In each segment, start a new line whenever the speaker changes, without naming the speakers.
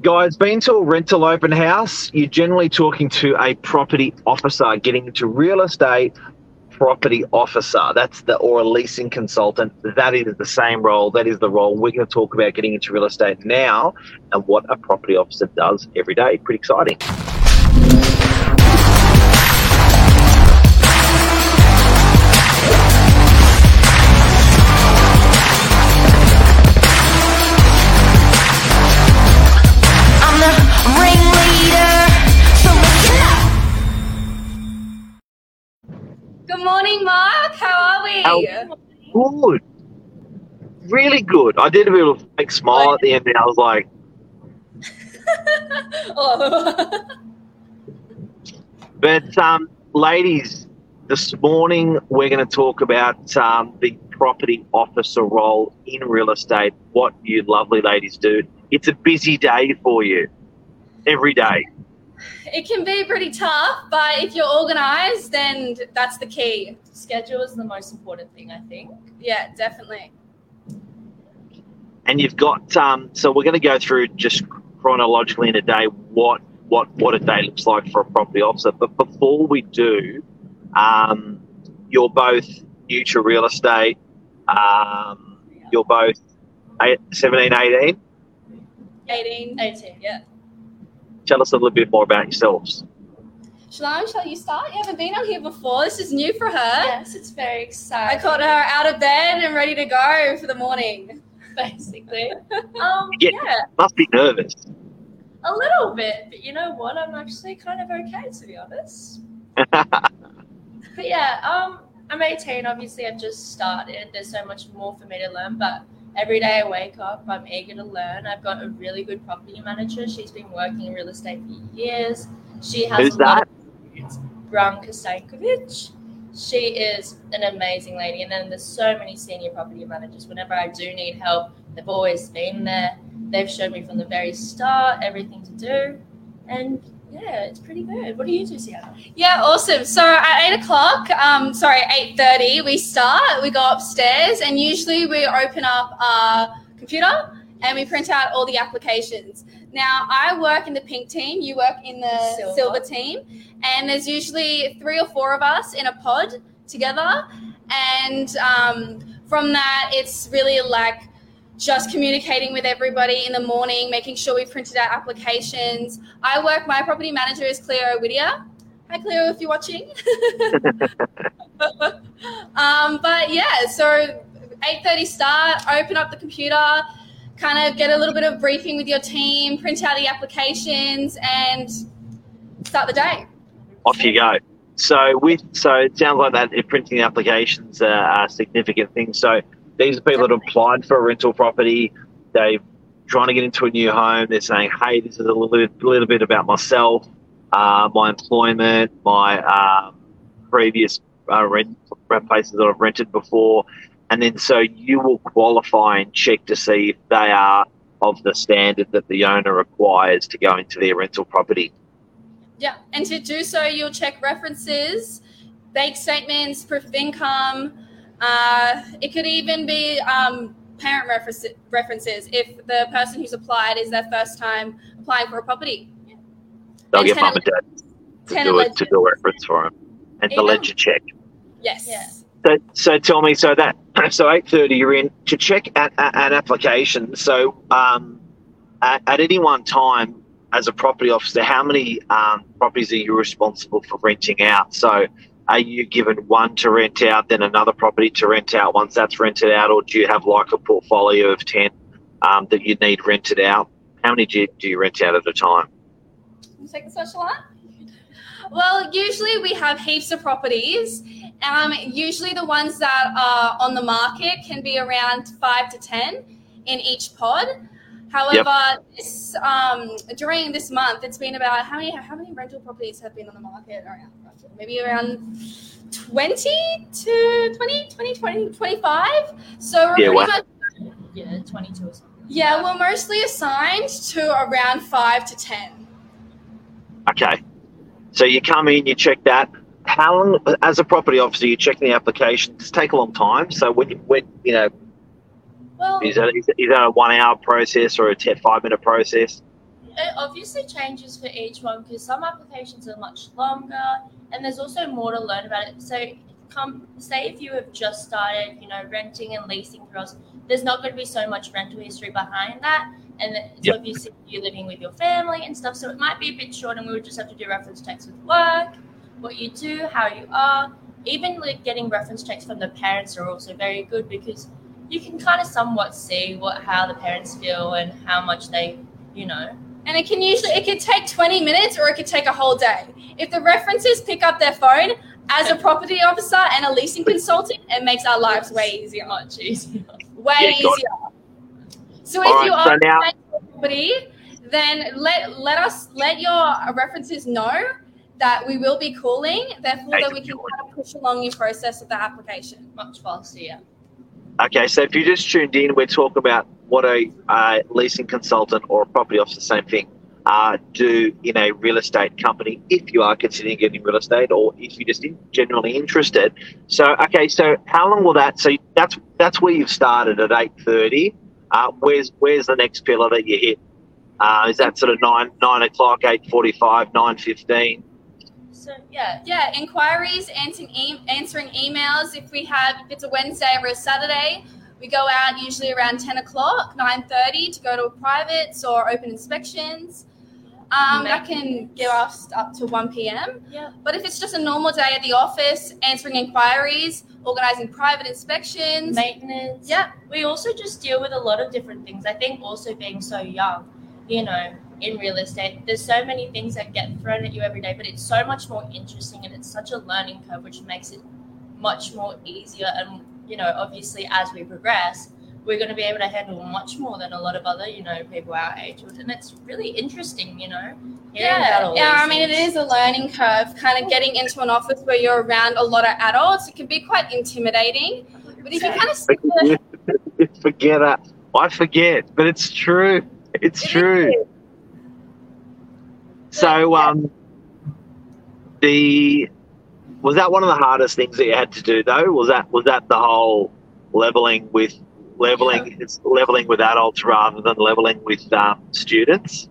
Guys, been to a rental open house, you're generally talking to a property officer getting into real estate property officer. That's the or a leasing consultant. That is the same role. That is the role we're going to talk about getting into real estate now and what a property officer does every day. Pretty exciting.
Good morning, Mark. How are we?
How- Good. Really good. I did a little fake smile at the end and I was like,
oh.
But um, ladies, this morning we're going to talk about um, the property officer role in real estate. What you lovely ladies do. It's a busy day for you every day.
It can be pretty tough, but if you're organized, then that's the key.
Schedule is the most important thing, I think.
Yeah, definitely.
And you've got um, so we're going to go through just chronologically in a day what what what a day looks like for a property officer. But before we do, um, you're both new to real estate. Um, you're both eight, 17, 18.
18.
18.
Yeah.
Tell us a little bit more about yourselves.
Shalom, shall you start? You haven't been on here before. This is new for her.
Yes, it's very exciting.
I caught her out of bed and ready to go for the morning.
basically. Um,
Yeah.
yeah,
Must be nervous.
a little bit, but you know what? I'm actually kind of okay to be honest. But yeah, um, I'm 18. Obviously, I've just started. There's so much more for me to learn, but every day I wake up, I'm eager to learn. I've got a really good property manager. She's been working in real estate for years. She has
Who's
a lot
that?
of experience. Branka Stankovic. She is an amazing lady. And then there's so many senior property managers. Whenever I do need help, they've always been there. They've showed me from the very start everything to do. And yeah, it's pretty good. What do you do, Sienna?
Yeah, awesome. So at eight o'clock, um, sorry, eight thirty, we start. We go upstairs, and usually we open up our computer and we print out all the applications. Now, I work in the pink team. You work in the
Silver.
silver, team, and there's usually three or four of us in a pod together. And um, from that, it's really like just communicating with everybody in the morning, making sure we printed out applications. I work, my property manager is Cleo Whittier. Hi, Cleo, if you're watching. um, but yeah, so 8.30 start, open up the computer, kind of get a little bit of briefing with your team, print out the applications, and start the day.
Off you go. So with so it sounds like that printing applications are, are significant things. So these are people that have applied for a rental property. They're trying to get into a new home. They're saying, "Hey, this is a little bit, little bit about myself, uh, my employment, my um, previous uh, rent places that I've rented before." And then so you will qualify and check to see if they are of the standard that the owner requires to go into their rental property.
Yeah, and to do so, you'll check references, bank statements, proof of income. Uh, it could even be um, parent reference- references if the person who's applied is their first time applying for a property.
They'll
And
get
ten
mum and dad to do it to do a reference for them, and the
Yeah.
ledger check.
Yes.
Yeah.
So, so tell me, so that so eight thirty, you're in to check at, at, an application. So, um, at, at any one time, as a property officer, how many um, properties are you responsible for renting out? So, are you given one to rent out, then another property to rent out once that's rented out, or do you have like a portfolio of ten um, that you need rented out? How many do you, do you rent out at a time?
Take this one, Shalana? Well, usually we have heaps of properties. Um, usually the ones that are on the market can be around five to ten in each pod. However, this, um, during this month, it's been about how many how many rental properties have been on the market around? Maybe around 20 to 20, 20, 20, 25. So we're
Yeah,
pretty
wow.
much
Yeah, 22 or something.
yeah, we're mostly assigned to around five to ten.
Okay. So you come in, you check that. How long, as a property officer, you check the application? Does it take a long time? So when, you, when you know,
Well,
is that, is that a one hour process or a 10, five minute process?
It obviously changes for each one because some applications are much longer and there's also more to learn about it. So come say if you have just started, you know, renting and leasing through us, there's not going to be so much rental history behind that. And it's
Yep.
obviously you're living with your family and stuff. So it might be a bit short and we would just have to do reference checks with work, what you do, how you are. Even like getting reference checks from the parents are also very good because you can kind of somewhat see what how the parents feel and how much they, you know,
And it can usually it could take 20 minutes or it could take a whole day. If the references pick up their phone as a property officer and a leasing consultant, it makes our lives way easier.
much easier.
Way
Yeah,
easier. So if you
right, so
are
now-
a property, then let let us let your references know that we will be calling, therefore that we can kind of push along your process of the application.
Much faster, yeah.
Okay, so if you just tuned in, we're talking about what a leasing consultant or a property officer, same thing, uh, do in a real estate company if you are considering getting real estate or if you're just in, genuinely interested. So, okay, so how long will that? So that's that's where you've started at eight thirty. Uh, where's where's the next pillar that you hit? Uh, is that sort of nine nine o'clock, eight forty five, nine fifteen?
So yeah,
Yeah, inquiries, answering, e- answering emails. If we have, if it's a Wednesday or a Saturday, we go out usually around 10 o'clock, 9.30 to go to privates or open inspections. Um, that can give us up to 1 p.m.
yeah.
But if it's just a normal day at the office, answering inquiries, organizing private inspections,
Maintenance.
yeah,
We also just deal with a lot of different things. I think also being so young, you know, in real estate, there's so many things that get thrown at you every day, but it's so much more interesting and it's such a learning curve, which makes it much more easier. And, you know, obviously as we progress, we're going to be able to handle much more than a lot of other, you know, people our age. And it's really interesting, you know. hearing about
Yeah, yeah.
these
I mean, it
things.
is a learning curve. Kind of getting into an office where you're around a lot of adults, it can be quite intimidating. But if you kind of stick
forget it. I forget, but it's true. It's
It
true.
is.
So, um, the was that one of the hardest things that you had to do though? Was that was that the whole leveling with leveling it's leveling with adults rather than leveling with um, students?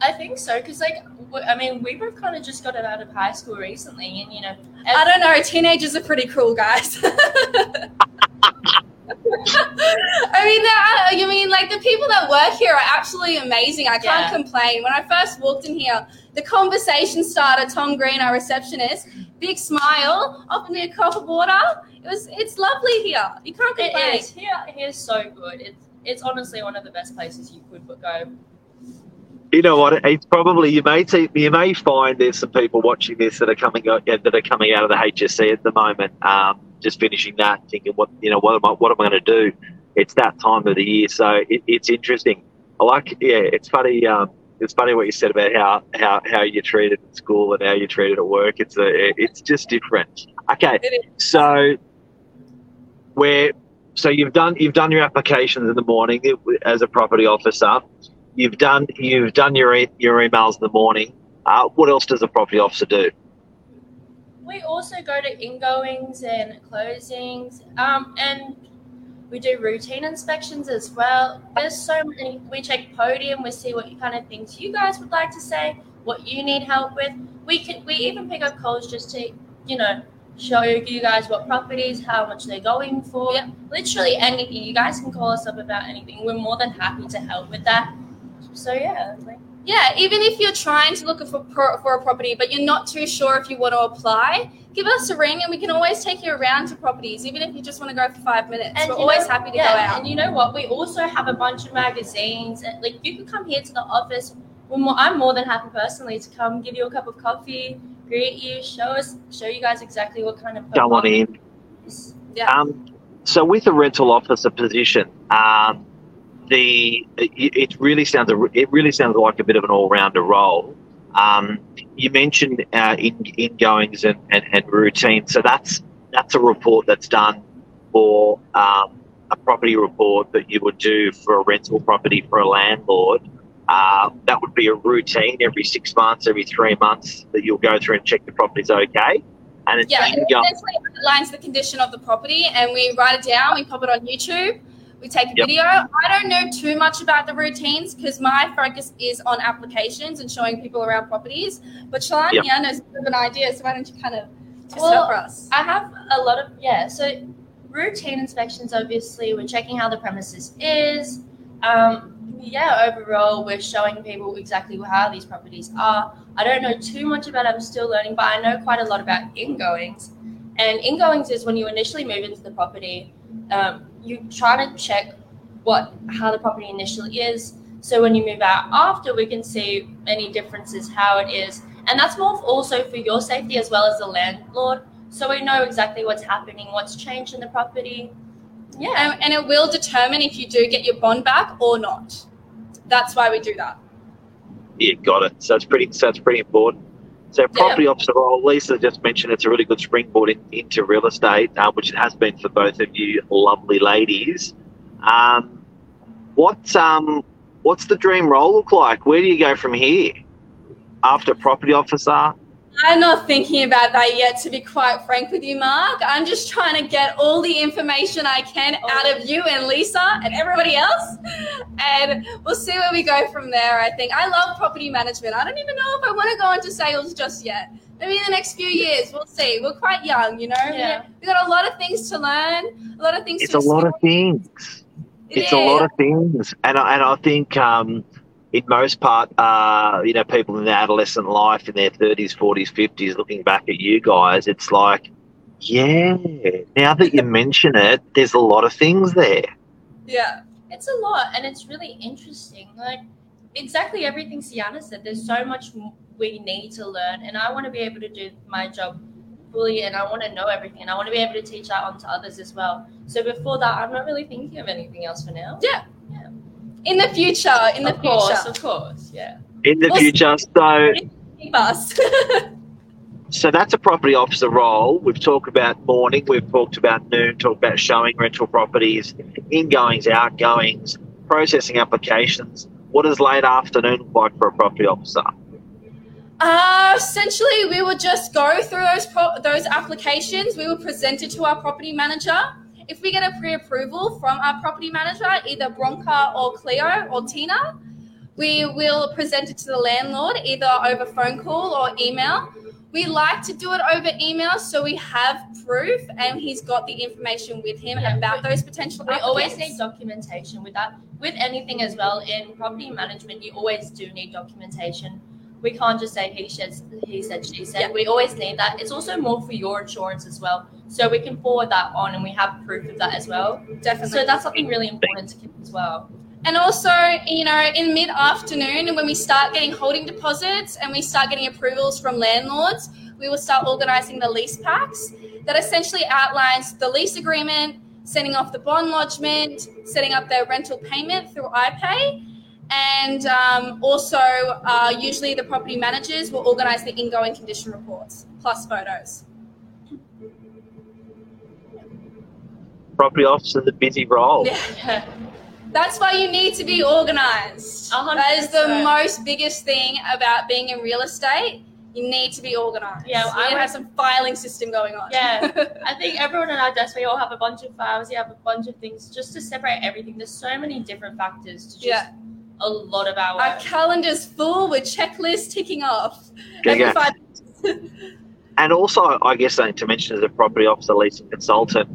I think so, because, like, w- I mean, we both kind of just got out of high school recently, and, you know,
I don't know. Teenagers are pretty cool, guys. I mean, that- you mean like the people that work here are absolutely amazing. I can't
Yeah.
complain. When I first walked in here, the conversation starter, Tom Green, our receptionist, big smile, offered me a cup of water. It was, it's lovely here. You can't complain.
It is. Here, here's so good. It's it's honestly one of the best places you could go.
You know what? It's probably you may see, you may find there's some people watching this that are coming out that are coming out of the HSC at the moment, um, just finishing that, thinking what you know what am I what am I going to do? It's that time of the year, so it, it's interesting. I like yeah, it's funny. Um, it's funny what you said about how, how, how you're treated at school and how you're treated at work. It's a it's just different. Okay, so where so you've done you've done your applications in the morning as a property officer. You've done you've done your e- your emails in the morning. Uh, what else does a property officer do?
We also go to ingoings and closings, um, and we do routine inspections as well. There's so many. We check podium. We see what kind of things you guys would like to say, what you need help with. We can. We even pick up calls just to, you know, show you guys what properties, how much they're going for.
Yep.
Literally anything. You guys can call us up about anything. We're more than happy to help with that. So yeah, like,
Yeah, even if you're trying to look for pro- for a property, but you're not too sure if you want to apply, give us a ring and we can always take you around to properties, even if you just want to go for five minutes. We're always
know-
happy to
yeah,
go out.
And you know what? We also have a bunch of magazines. And, like you could come here to the office. We're more, I'm more than happy personally to come give you a cup of coffee, greet you, show us, show you guys exactly what kind of.
Come on in.
Yeah.
Um, so with a rental officer position, um, the it, it really sounds a, it really sounds like a bit of an all rounder role. Um, you mentioned uh, in goings and, and, and routine, so that's that's a report that's done for um, a property report that you would do for a rental property for a landlord. Uh, that would be a routine every six months, every three months that you'll go through and check the property's okay. And it's
Yeah, it essentially outlines the condition of the property, and we write it down. We pop it on YouTube. We take a
Yep.
video. I don't know too much about the routines because my focus is on applications and showing people around properties. But Shalani
Yep.
yeah, knows a bit of an idea, so why don't you kind of twist
Well,
for us?
I have a lot of yeah. So routine inspections, obviously, we're checking how the premises is. Um, yeah, overall, we're showing people exactly how these properties are. I don't know too much about. it, I'm still learning, but I know quite a lot about ingoings. And ingoings is when you initially move into the property. Um, you try to check what how the property initially is. So when you move out after, we can see any differences, how it is, and that's more also for your safety as well as the landlord. So we know exactly what's happening, what's changed in the property. Yeah.
And, and it will determine if you do get your bond back or not. That's why we do that.
Yeah, got it. So it's pretty. So it's pretty important. So property officer role, Lisa just mentioned it's a really good springboard in, into real estate, uh, which it has been for both of you lovely ladies. Um, what's um, what's the dream role look like? Where do you go from here? After property officer,
I'm not thinking about that yet, to be quite frank with you, Mark. I'm just trying to get all the information I can out of you and Lisa and everybody else. And we'll see where we go from there, I think. I love property management. I don't even know if I want to go into sales just yet. Maybe in the next few years, we'll see. We're quite young, you know?
Yeah.
We got a lot of things to learn, a lot of things
it's
to
a lot of things.
It
it's a lot of things, and I, and I think um, in most part, uh, you know, people in their adolescent life, in their thirties, forties, fifties, looking back at you guys, it's like, yeah. Now that you mention it, there's a lot of things there.
Yeah.
It's a lot, and it's really interesting. Like exactly everything Sienna said. There's so much we need to learn, and I want to be able to do my job fully, and I want to know everything, and I want to be able to teach that on to others as well. So before that, I'm not really thinking of anything else for now.
In the future, in the
of course,
future.
of course, yeah.
In the
Well,
future, so
Keep us.
so that's a property officer role. We've talked about morning, we've talked about noon, talked about showing rental properties, ingoings, outgoings, processing applications. What does late afternoon look like for a property officer?
Uh, essentially, we would just go through those pro- those applications. We would present it to our property manager. If we get a pre-approval from our property manager, either Branka or Cleo or Tina, we will present it to the landlord either over phone call or email. We like to do it over email so we have proof and he's got the information with him
Yeah,
about those potential
We always need documentation with that. With anything as well in property management, you always do need documentation. We can't just say he said, he said, she said.
Yeah.
We always need that. It's also more for your insurance as well, so we can forward that on and we have proof of that as well.
Definitely.
So that's something really important to keep as well.
And also, you know, in mid afternoon, and when we start getting holding deposits and we start getting approvals from landlords, we will start organizing the lease packs that essentially outlines the lease agreement, setting off the bond lodgement, setting up their rental payment through iPay. And um, also, uh, usually the property managers will organize the ingoing condition reports plus photos.
Property officer, the busy role.
Yeah.
Yeah.
That's why you need to be organized. That is the most biggest thing about being in real estate. You need to be organized.
Yeah,
you
I would-
have some filing system going on.
Yeah. I think everyone in our desk, we all have a bunch of files, we have a bunch of things just to separate everything. There's so many different factors to just
Yeah.
A lot of our
Our calendar's full with checklists ticking off. Every five
And also, I guess something to mention as a property officer leasing consultant,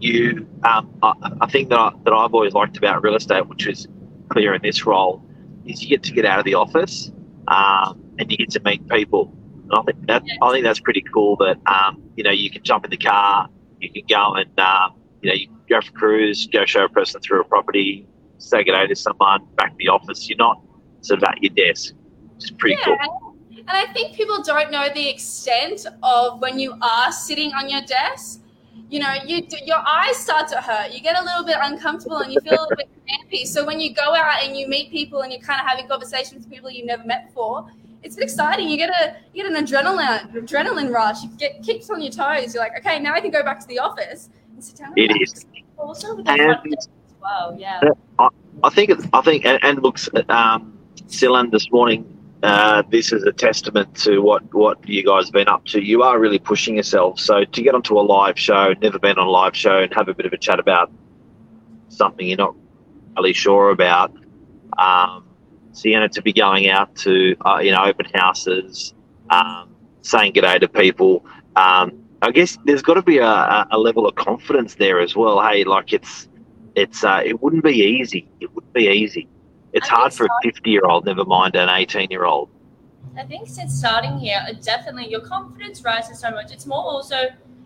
you, um, I, I think that, I, that I've always liked about real estate, which is clear in this role, is you get to get out of the office um, and you get to meet people. And I think that I think that's pretty cool. That um, you know you can jump in the car, you can go and um, you know you can go for a cruise, go show a person through a property, say good day to someone, back to the office. You're not sort of at your desk, which is pretty
yeah.
cool.
And I think people don't know the extent of when you are sitting on your desk. You know, you your eyes start to hurt. You get a little bit uncomfortable and you feel a little bit crampy. So when you go out and you meet people and you're kind of having conversations with people you've never met before, it's exciting. You get a you get an adrenaline adrenaline rush. You get kicked on your toes. You're like, okay, now I can go back to the office and sit down. And
It is.
Also well, yeah.
I think it's, I think and, and looks um, Silan this morning. Uh, this is a testament to what what you guys have been up to. You are really pushing yourself. So to get onto a live show, never been on a live show, and have a bit of a chat about something you're not really sure about. Um, know to be going out to uh, you know open houses, um, saying good day to people. Um, I guess there's got to be a, a level of confidence there as well. Hey, like it's it's uh, it wouldn't be easy. It wouldn't be easy. It's
I
hard
think
for a 50 year old, never mind an 18 year old.
I think since starting here, it definitely your confidence rises so much. It's more also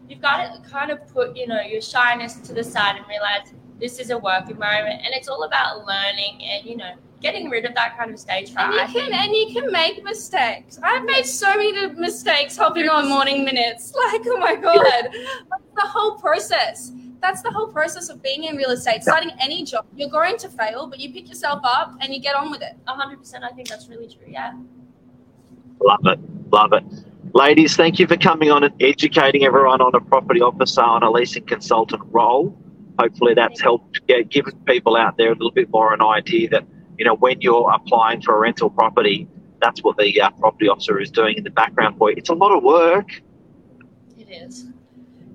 you've got to kind of put you know your shyness to the side and realize this is a work environment, and it's all about learning and you know getting rid of that kind of stage fright.
And you
I
can
think.
and you can make mistakes. I've made so many mistakes hopping on morning minutes. Like, oh my god, That's the whole process. That's the whole process of being in real estate. Starting any job, you're going to fail, but you pick yourself up and you get on with it.
hundred percent. I think that's really true. Yeah.
Love it. Love it. Ladies, thank you for coming on and educating everyone on a property officer on a leasing consultant role. Hopefully that's helped get given people out there a little bit more an idea that, you know, when you're applying for a rental property, that's what the uh, property officer is doing in the background for you. It's a lot of work.
It is.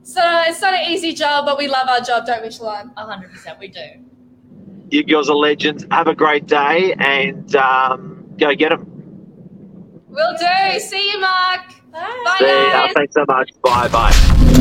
So it's not an easy job, but we love our job, don't we, Shalon?
hundred percent. We do.
You girls are legends. Have a great day and um, go get them.
Will do. See you, Mark.
Bye.
Bye,
See ya.
guys.
Thanks so much. Bye bye.